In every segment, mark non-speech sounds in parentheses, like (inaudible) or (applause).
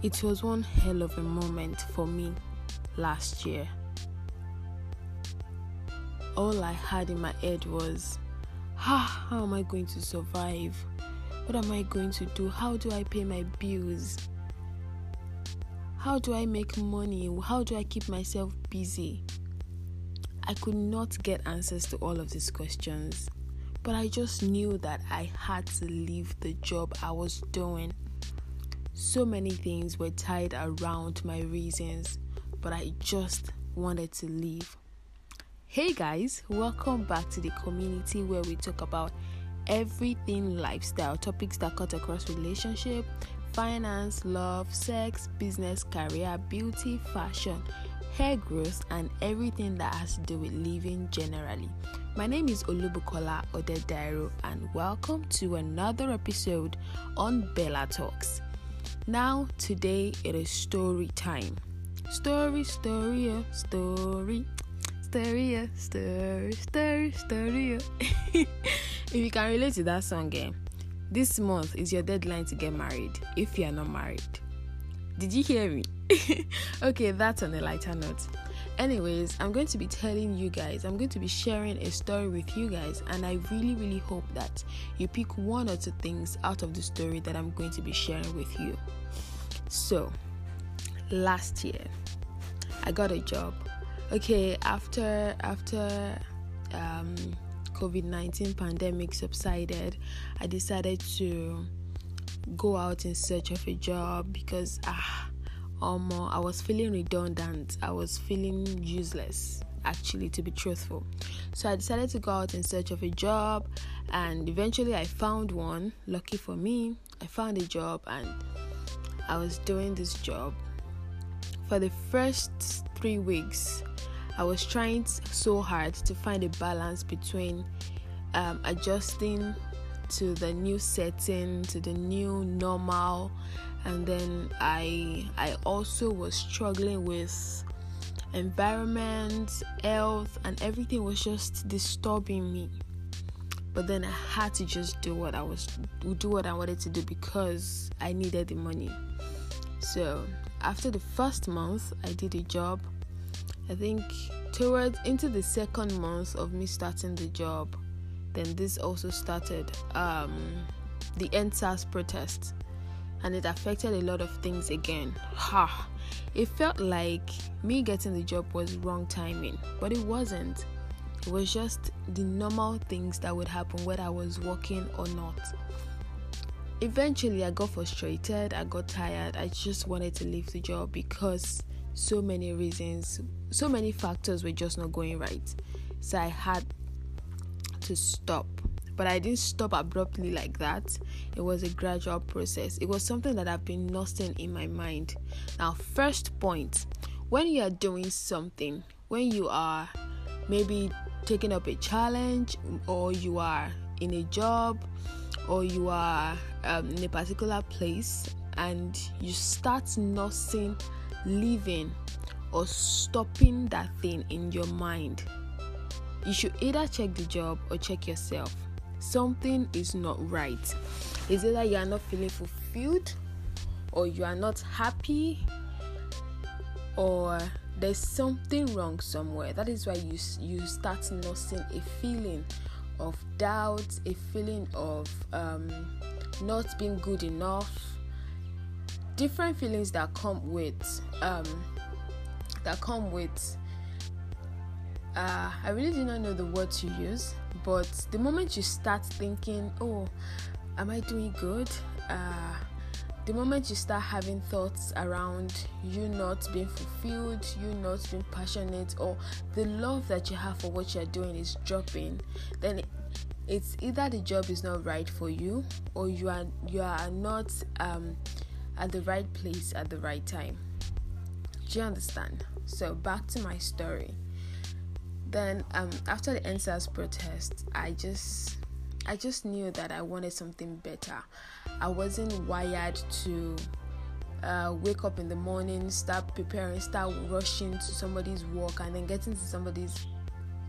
It was one hell of a moment for me last year. All I had in my head was, ah, how am I going to survive? What am I going to do? How do I pay my bills? How do I make money? How do I keep myself busy? I could not get answers to all of these questions, but I just knew that I had to leave the job I was doing. So many things were tied around my reasons, but I just wanted to leave. Hey guys, welcome back to the community where we talk about everything lifestyle topics that cut across relationship, finance, love, sex, business, career, beauty, fashion, hair growth, and everything that has to do with living generally. My name is Olubukola Odedairo, and welcome to another episode on Bella Talks. Now, today it is story time. Story, story, uh, story, story, story, story, (laughs) story. if you can relate to that song, eh, this month is your deadline to get married if you are not married. Did you hear me? (laughs) okay, that's on a lighter note. Anyways, I'm going to be telling you guys, I'm going to be sharing a story with you guys, and I really, really hope that you pick one or two things out of the story that I'm going to be sharing with you. So, last year, I got a job. Okay, after after um, COVID nineteen pandemic subsided, I decided to go out in search of a job because ah um, I was feeling redundant. I was feeling useless, actually, to be truthful. So I decided to go out in search of a job, and eventually I found one. Lucky for me, I found a job, and I was doing this job. For the first three weeks, I was trying so hard to find a balance between um, adjusting to the new setting, to the new normal, and then I I also was struggling with environment, health, and everything was just disturbing me. But then I had to just do what I was do what I wanted to do because I needed the money. So after the first month, I did a job. I think towards into the second month of me starting the job, then this also started um, the EndSARS protest, and it affected a lot of things again. Ha! It felt like me getting the job was wrong timing, but it wasn't. It was just the normal things that would happen whether I was working or not. Eventually, I got frustrated, I got tired, I just wanted to leave the job because so many reasons, so many factors were just not going right. So I had to stop. But I didn't stop abruptly like that. It was a gradual process. It was something that I've been nursing in my mind. Now, first point when you are doing something, when you are maybe taking up a challenge, or you are in a job, or you are um, in a particular place, and you start nursing leaving or stopping that thing in your mind you should either check the job or check yourself. Something is not right. Is either you are not feeling fulfilled, or you are not happy, or there's something wrong somewhere. That is why you you start nursing a feeling of doubt, a feeling of um, not being good enough. Different feelings that come with um, that come with uh, I really do not know the word to use, but the moment you start thinking, oh, am I doing good? Uh, the moment you start having thoughts around you not being fulfilled, you not being passionate, or the love that you have for what you're doing is dropping, then it's either the job is not right for you or you are you are not um, at the right place at the right time. Do you understand? So back to my story then um, after the EndSARS protest, I just I just knew that I wanted something better. I wasn't wired to uh, wake up in the morning, start preparing, start rushing to somebody's work, and then getting to somebody's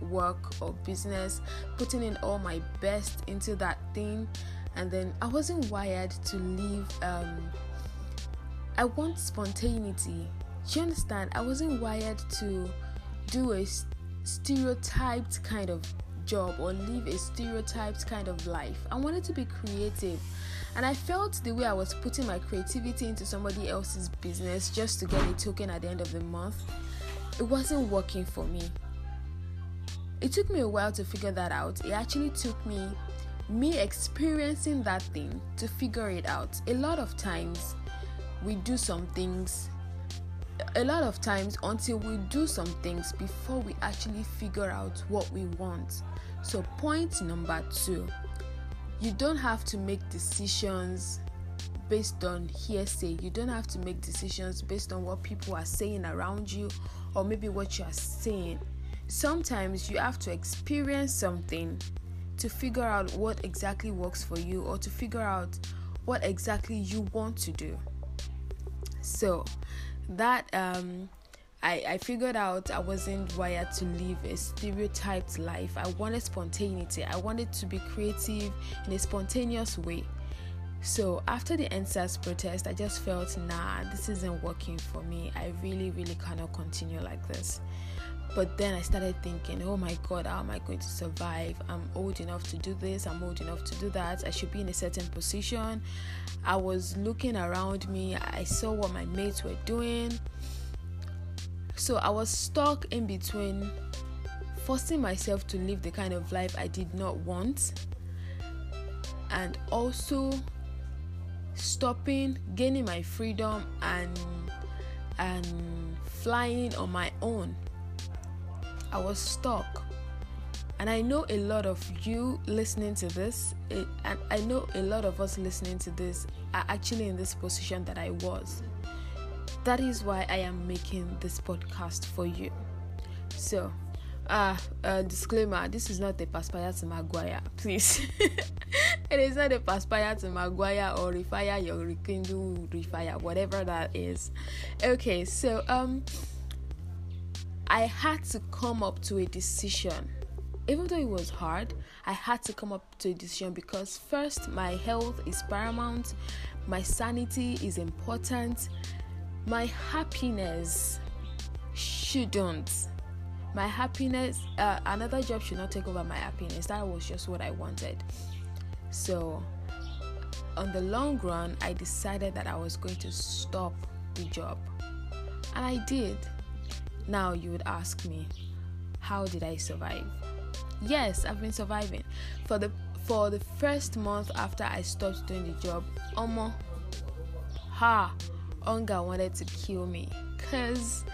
work or business, putting in all my best into that thing, and then I wasn't wired to leave um, I want spontaneity. Do you understand? I wasn't wired to do a stereotyped kind of job or live a stereotyped kind of life. I wanted to be creative. And I felt the way I was putting my creativity into somebody else's business just to get a token at the end of the month, it wasn't working for me. It took me a while to figure that out. It actually took me me experiencing that thing to figure it out. A lot of times we do some things a lot of times until we do some things before we actually figure out what we want. So, point number two you don't have to make decisions based on hearsay, you don't have to make decisions based on what people are saying around you or maybe what you are saying. Sometimes you have to experience something to figure out what exactly works for you or to figure out what exactly you want to do. So, that um I, I figured out I wasn't wired to live a stereotyped life. I wanted spontaneity. I wanted to be creative in a spontaneous way. So after the EndSARS protest, I just felt, nah, this isn't working for me. I really, really cannot continue like this. But then I started thinking, oh my God, how am I going to survive? I'm old enough to do this, I'm old enough to do that. I should be in a certain position. I was looking around me, I saw what my mates were doing so I was stuck in between forcing myself to live the kind of life I did not want and also stopping gaining my freedom and and flying on my own i was stuck and i know a lot of you listening to this it, and i know a lot of us listening to this are actually in this position that i was that is why I am making this podcast for you. So, uh, uh disclaimer this is not a Paspire to Maguire, please. (laughs) it is not a Paspire to Maguire or refire your rekindle refire, whatever that is. Okay, so um I had to come up to a decision. Even though it was hard, I had to come up to a decision because first, my health is paramount, my sanity is important, my happiness shouldn't. My happiness uh, another job should not take over my happiness. That was just what i wanted. So on the long run i decided that i was going to stop the job. And i did now you would ask me how did i survive? Yes i've been surviving. For the for the first month after i stopped doing the job Omo ha hunger wanted to kill me. Because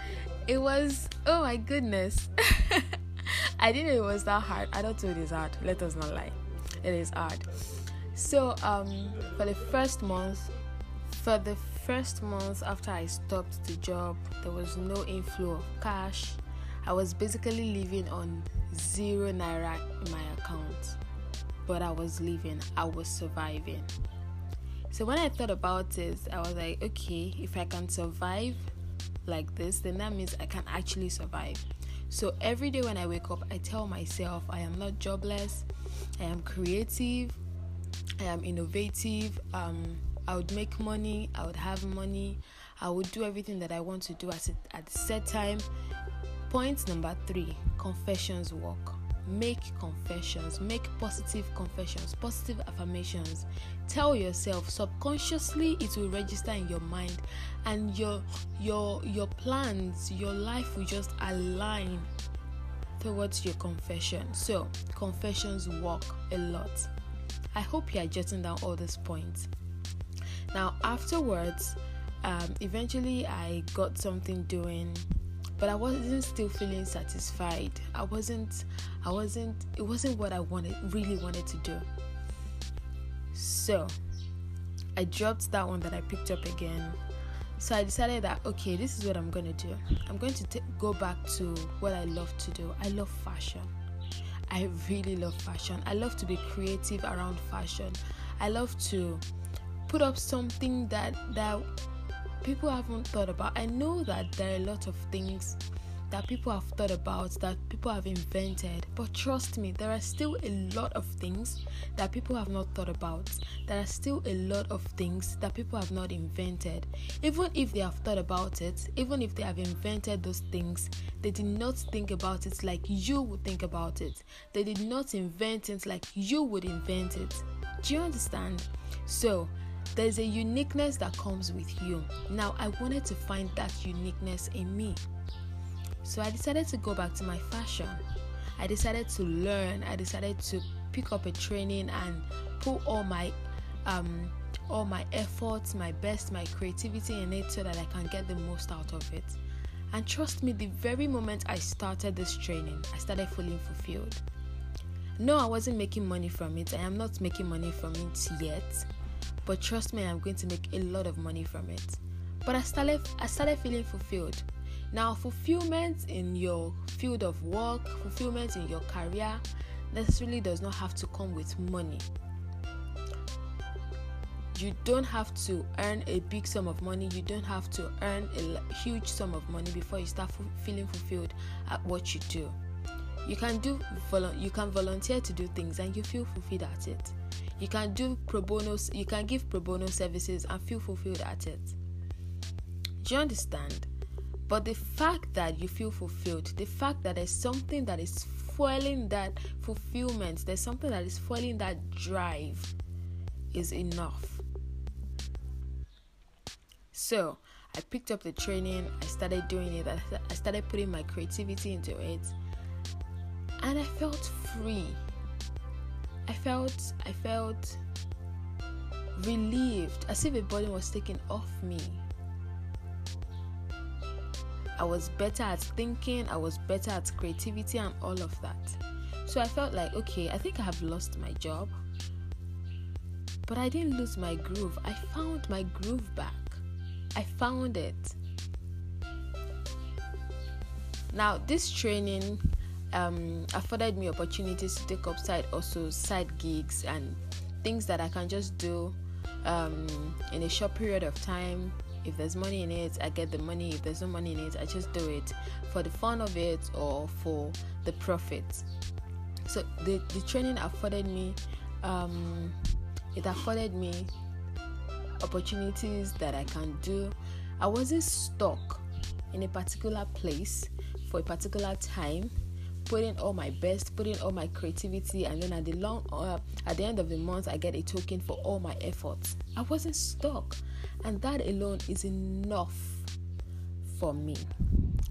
it was oh my goodness. (laughs) I didn't know it was that hard. I don't know it is hard. Let us not lie. It is hard. So um for the first month for the first month after i stopped the job there was no inflow of cash. I was basically living on zero naira in my account but i was living i was surviving. So when I thought about it, I was like, okay, if I can survive like this, then that means I can actually survive. So every day when I wake up, I tell myself I am not jobless, I am creative, I am innovative, um, I would make money, I would have money, I would do everything that I want to do at, at the set time. Point number three confessions work. Make confessions make positive confessions positive affirmations. Tell yourself subconsciously it will register in your mind and your your your plans your life will just align towards your confession. So confessions work a lot. I hope you are jotting down all these points now afterwards um, eventually i got something doing but I wasn't still feeling satisfied. I wasn't I wasn't it wasn't what I wanted really wanted to do. So I dropped that one that I picked up again. So I decided that okay, this is what I'm to do. I'm going to t- go back to what I love to do. I love fashion. I really love fashion. I love to be creative around fashion. I love to put up something that that people haven't thought about. I know that there are a lot of things that people have thought about, that people have invented. But trust me, there are still a lot of things that people have not thought about. There are still a lot of things that people have not invented. Even if they have thought about it, even if they have invented those things, they did not think about it like you would think about it. They did not invent it like you would invent it. Do you understand? So, there's a uniqueness that comes with you. Now, I wanted to find that uniqueness in me. So I decided to go back to my fashion. I decided to learn. I decided to pick up a training and put all my um all my efforts, my best, my creativity in it so that I can get the most out of it. And trust me, the very moment I started this training, I started feeling fulfilled. No, I wasn't making money from it. I am not making money from it yet. But trust me, I'm going to make a lot of money from it. But I started I started feeling fulfilled. Now, fulfillment in your field of work, fulfillment in your career necessarily does not have to come with money. You don't have to earn a big sum of money, you don't have to earn a huge sum of money before you start feeling fulfilled at what you do. You can do you can volunteer to do things and you feel fulfilled at it. You can do pro bono you can give pro bono services and feel fulfilled at it. Do you understand? But the fact that you feel fulfilled, the fact that there's something that is fueling that fulfillment, there's something that is fueling that drive is enough. So, I picked up the training, I started doing it, I started putting my creativity into it, and I felt free. I felt I felt relieved as if a burden was taken off me. I was better at thinking, I was better at creativity, and all of that. So I felt like, okay, I think I have lost my job. But I didn't lose my groove. I found my groove back. I found it. Now, this training um, afforded me opportunities to take up side also side gigs and things that I can just do um, in a short period of time if there's money in it, I get the money. If there's no money in it, I just do it for the fun of it or for the profit. So the, the training afforded me, um, it afforded me opportunities that I can do. I wasn't stuck in a particular place for a particular time putting all my best, putting all my creativity, and then at the long, uh, at the end of the month, I get a token for all my efforts. I wasn't stuck. And that alone is enough for me.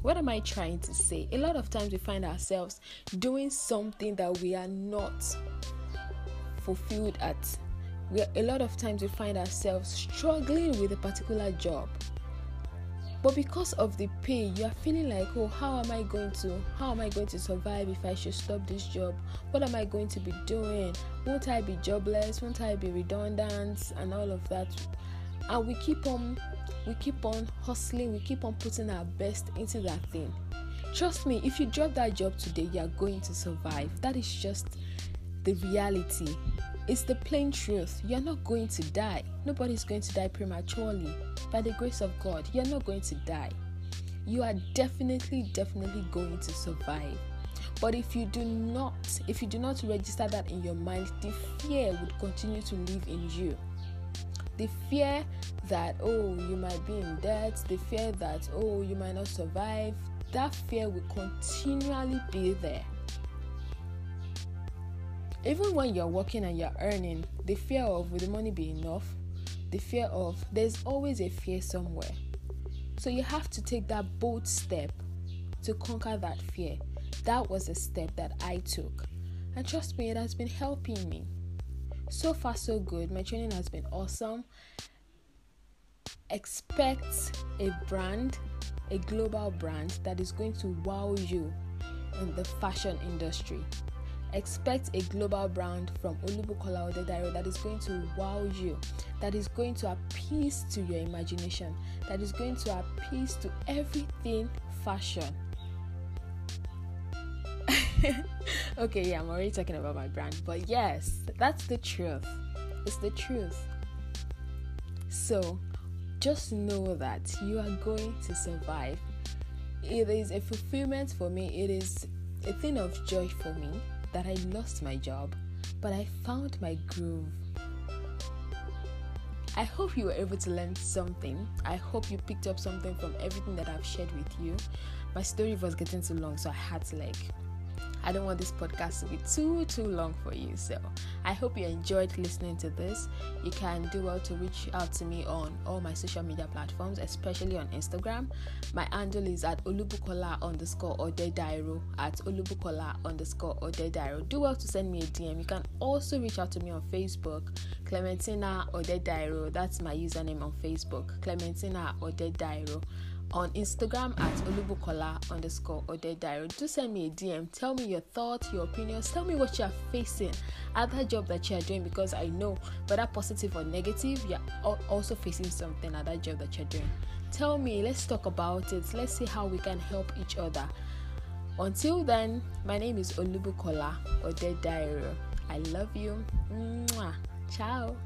What am I trying to say? A lot of times we find ourselves doing something that we are not fulfilled at. We a lot of times we find ourselves struggling with a particular job. But because of the pay, you are feeling like, oh, how am I going to how am I going to survive if I should stop this job? What am I going to be doing? Won't I be jobless? Won't I be redundant and all of that? and we keep on we keep on hustling we keep on putting our best into that thing trust me if you drop that job today you are going to survive that is just the reality it's the plain truth. You're not going to die. Nobody's going to die prematurely. By the grace of god you're not going to die. You are definitely definitely going to survive. But if you do not if you do not register that in your mind the fear would continue to live in you. The fear that oh you might be in debt. The fear that oh you might not survive. That fear will continually be there even when you're working and you're earning the fear of will the money be enough the fear of there's always a fear somewhere so you have to take that bold step to conquer that fear that was a step that i took and trust me it has been helping me so far, so good. My training has been awesome. Expect a brand, a global brand that is going to wow you in the fashion industry. Expect a global brand from Olubukola Odedairo that is going to wow you, that is going to appease to your imagination, that is going to appease to everything fashion. (laughs) okay, yeah, I'm already talking about my brand, but yes, that's the truth. It's the truth. So, just know that you are going to survive. it is a fulfillment for me. It is a thing of joy for me that I lost my job, but I found my groove. I hope you were able to learn something. I hope you picked up something from everything that I've shared with you. My story was getting too long, so I had to like I don't want this podcast to be too too long for you. So I hope you enjoyed listening to this. You can do well to reach out to me on all my social media platforms, especially on Instagram. My handle is at olubukola underscore odedairo at olubukola underscore odedairo. Do well to send me a DM. You can also reach out to me on Facebook, Clementina Odedairo. That's my username on Facebook, Clementina Odedairo on Instagram at olubukola underscore odedairo. Do send me a DM. Tell me your thoughts, your opinions. Tell me what you are facing at that job that you are doing because I know whether positive or negative, you are also facing something at that job that you're doing. Tell me, let's talk about it. Let's see how we can help each other. Until then, my name is Olubukola Odedairo. I love you. Mwah. Ciao.